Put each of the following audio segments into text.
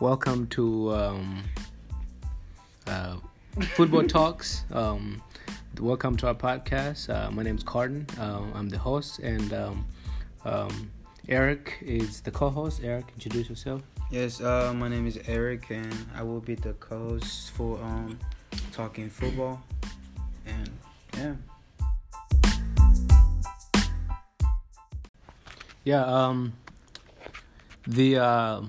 welcome to um, uh, Football Talks. Um, welcome to our podcast. Uh, my name is Carden. Uh, I'm the host, and um, um, Eric is the co-host. Eric, introduce yourself. Yes, uh, my name is Eric, and I will be the co-host for um, talking football. And yeah. Yeah. Um, the uh,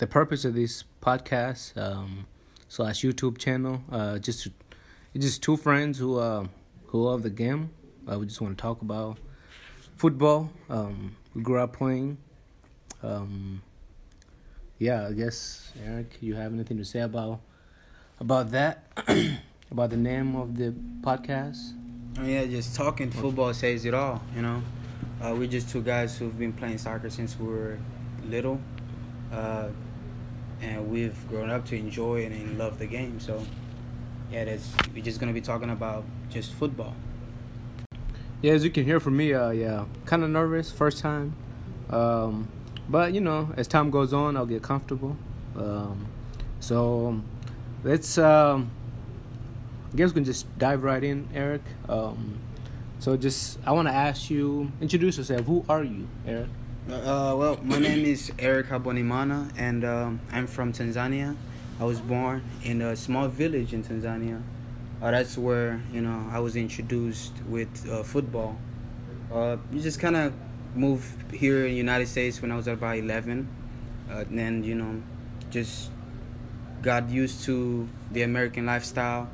the purpose of this podcast um, slash YouTube channel uh, just it's just two friends who uh, who love the game. Uh, we just want to talk about football. Um, we grew up playing. Um, yeah, I guess Eric, you have anything to say about about that? about the name of the podcast? Oh, yeah, just talking football says it all. You know, uh, we're just two guys who've been playing soccer since we were little, uh, and we've grown up to enjoy and love the game. So, yeah, that's we're just gonna be talking about just football. Yeah, as you can hear from me, uh, yeah, kind of nervous first time, um, but you know, as time goes on, I'll get comfortable. Um, so let's, um, I guess we can just dive right in, Eric. Um, so just, I want to ask you, introduce yourself. Who are you, Eric? Uh, well, my name is Eric Habonimana, and um, I'm from Tanzania. I was born in a small village in Tanzania. Uh, that's where you know I was introduced with uh, football. Uh, you just kind of moved here in the United States when I was about 11, uh, and then you know just got used to the American lifestyle.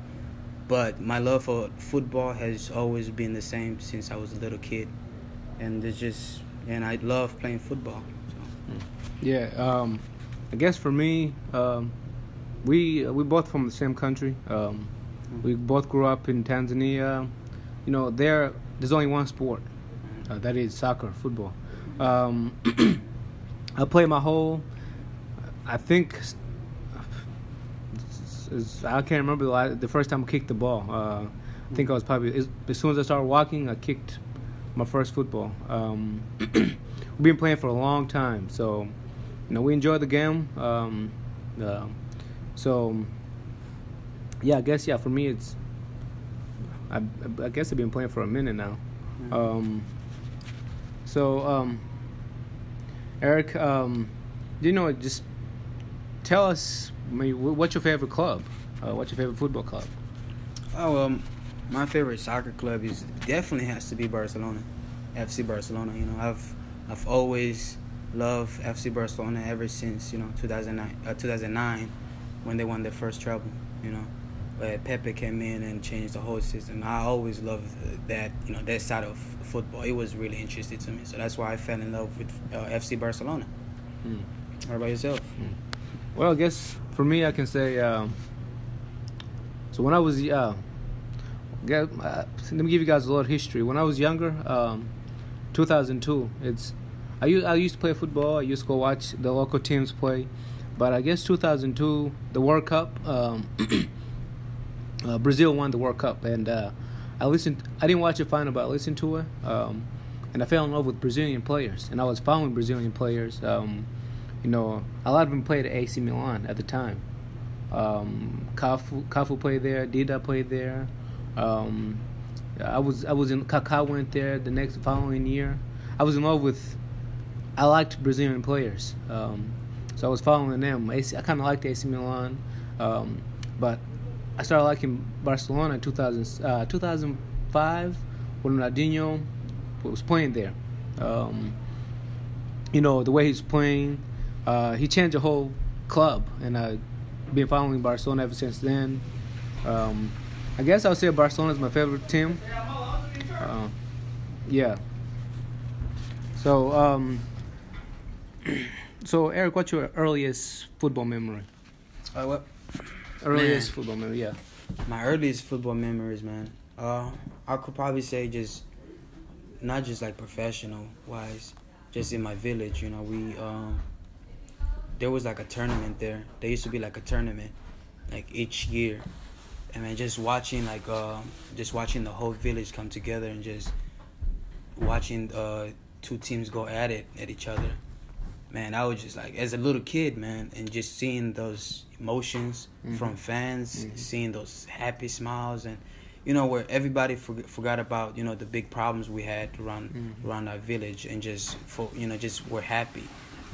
But my love for football has always been the same since I was a little kid, and it's just and I love playing football. So. Yeah, um, I guess for me, um, we we both from the same country. Um, we both grew up in Tanzania. You know, there there's only one sport, uh, that is soccer, football. Um, I played my whole. I think. I can't remember the first time I kicked the ball. Uh, I think I was probably as soon as I started walking, I kicked my first football. Um, we've been playing for a long time, so you know we enjoy the game. Um, uh, so yeah, I guess yeah for me it's I, I guess I've been playing for a minute now. Um, so um, Eric, um, you know just tell us what's your favorite club? Uh, what's your favorite football club? Oh um my favorite soccer club is definitely has to be Barcelona, FC Barcelona. You know, I've I've always loved FC Barcelona ever since you know 2009, uh, 2009 when they won their first treble. You know, where Pepe came in and changed the whole system. I always loved that you know that side of football. It was really interesting to me, so that's why I fell in love with uh, FC Barcelona. Hmm. How about yourself? Hmm. Well, I guess for me, I can say. Um, so when I was uh, let me give you guys a little history. When I was younger, um, 2002, it's I used, I used to play football. I used to go watch the local teams play, but I guess 2002, the World Cup, um, uh, Brazil won the World Cup, and uh, I listened. I didn't watch the final, but I listened to it, um, and I fell in love with Brazilian players, and I was following Brazilian players. Um, you know, a lot of them played at AC Milan at the time. Um, Cafu played there. Dida played there. Um, I was I was in Kaká went there the next following year. I was in love with. I liked Brazilian players, um, so I was following them. AC, I kind of liked AC Milan, um, but I started liking Barcelona in 2000, uh, 2005 when Ronaldinho was playing there. Um, you know the way he's playing, uh, he changed the whole club, and I've been following Barcelona ever since then. Um, I guess I'll say Barcelona is my favorite team. Uh, yeah. So, um, so Eric, what's your earliest football memory? Uh, what? Earliest man. football memory, yeah. My earliest football memories, man. Uh, I could probably say just not just like professional wise, just in my village. You know, we um, there was like a tournament there. There used to be like a tournament, like each year, and man, just watching like uh, just watching the whole village come together and just watching uh, two teams go at it at each other. man, I was just like as a little kid, man, and just seeing those emotions Mhm. from fans, Mhm. seeing those happy smiles, and you know where everybody forg forgot about you know the big problems we had around Mhm. around our village, and just for you know just were happy.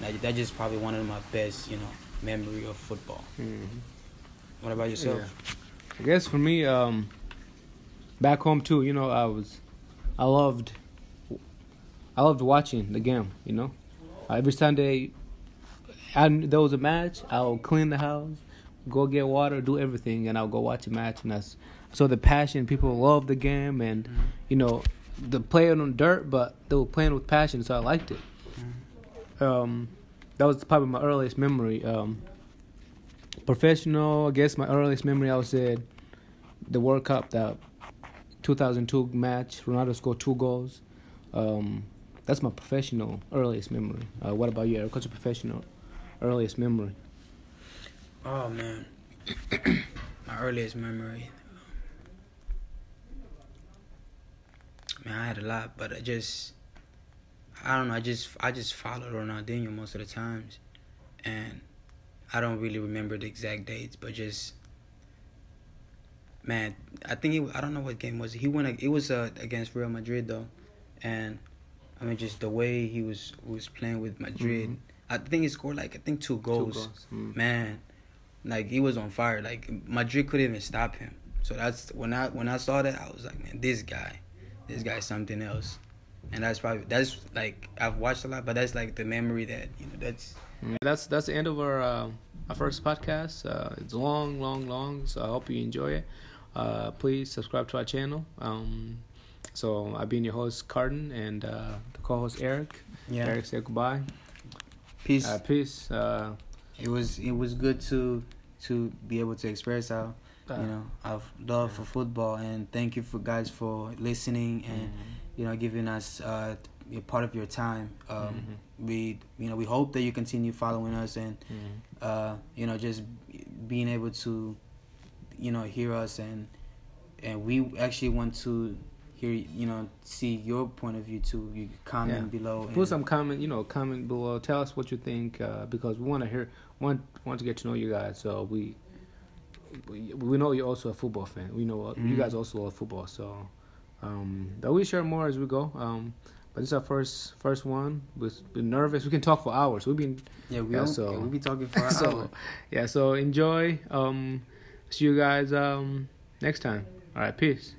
That that just probably one of my best you know memory of football. Mhm. What about yourself? I guess for me, um, back home too, you know, I was, I loved, I loved watching the game. You know, uh, every Sunday, and there was a match, I'll clean the house, go get water, do everything, and I'll go watch a match. And that's so the passion. People love the game, and you know, the playing on dirt, but they were playing with passion, so I liked it. Um, that was probably my earliest memory. Um, professional, I guess my earliest memory, I would say, the World Cup, that 2002 match. Ronaldo scored two goals. Um, that's my professional earliest memory. Uh, what about you, Eric? What's your professional earliest memory? Oh man, my earliest memory. Man, I had a lot, but I just, I don't know. I just, I just followed Ronaldinho most of the times, and I don't really remember the exact dates, but just, man, I think he, I don't know what game was. He went. It was uh, against Real Madrid though, and I mean just the way he was was playing with Madrid. Mhm. I think he scored like I think two goals. Two goals. Mm. Man, like he was on fire. Like Madrid couldn't even stop him. So that's when I when I saw that I was like, man, this guy, this guy's something else. And that's probably that's like I've watched a lot, but that's like the memory that you know that's Mm. That's that's the end of our uh, our first podcast. Uh, it's long, long, long. So I hope you enjoy it. Uh, please subscribe to our channel. Um, so I've been your host, Carden, and uh, the co-host Eric. yeah. Eric, say goodbye. Peace. Uh, peace. Uh, it was it was good to to be able to express our you know our love for football and thank you for guys for listening and you know giving us uh a part of your time. Um, Mhm. We you know we hope that you continue following us and Mhm. uh, you know, just being able to, you know, hear us and and we actually want to hear, you know, see your point of view too. You comment Yeah. below. Put some comment, you know, comment below. Tell us what you think uh, because we want to hear, want want to get to know you guys. So we we, we know you're also a football fan. We know you Mhm. guys also love football. So, um, but we share more as we go. Um, but this is our first first one. We're, we're nervous. We can talk for hours. We've been yeah, we yeah, so, yeah, we'll be talking for so hour. yeah. So enjoy. Um, see you guys um next time. All right, peace.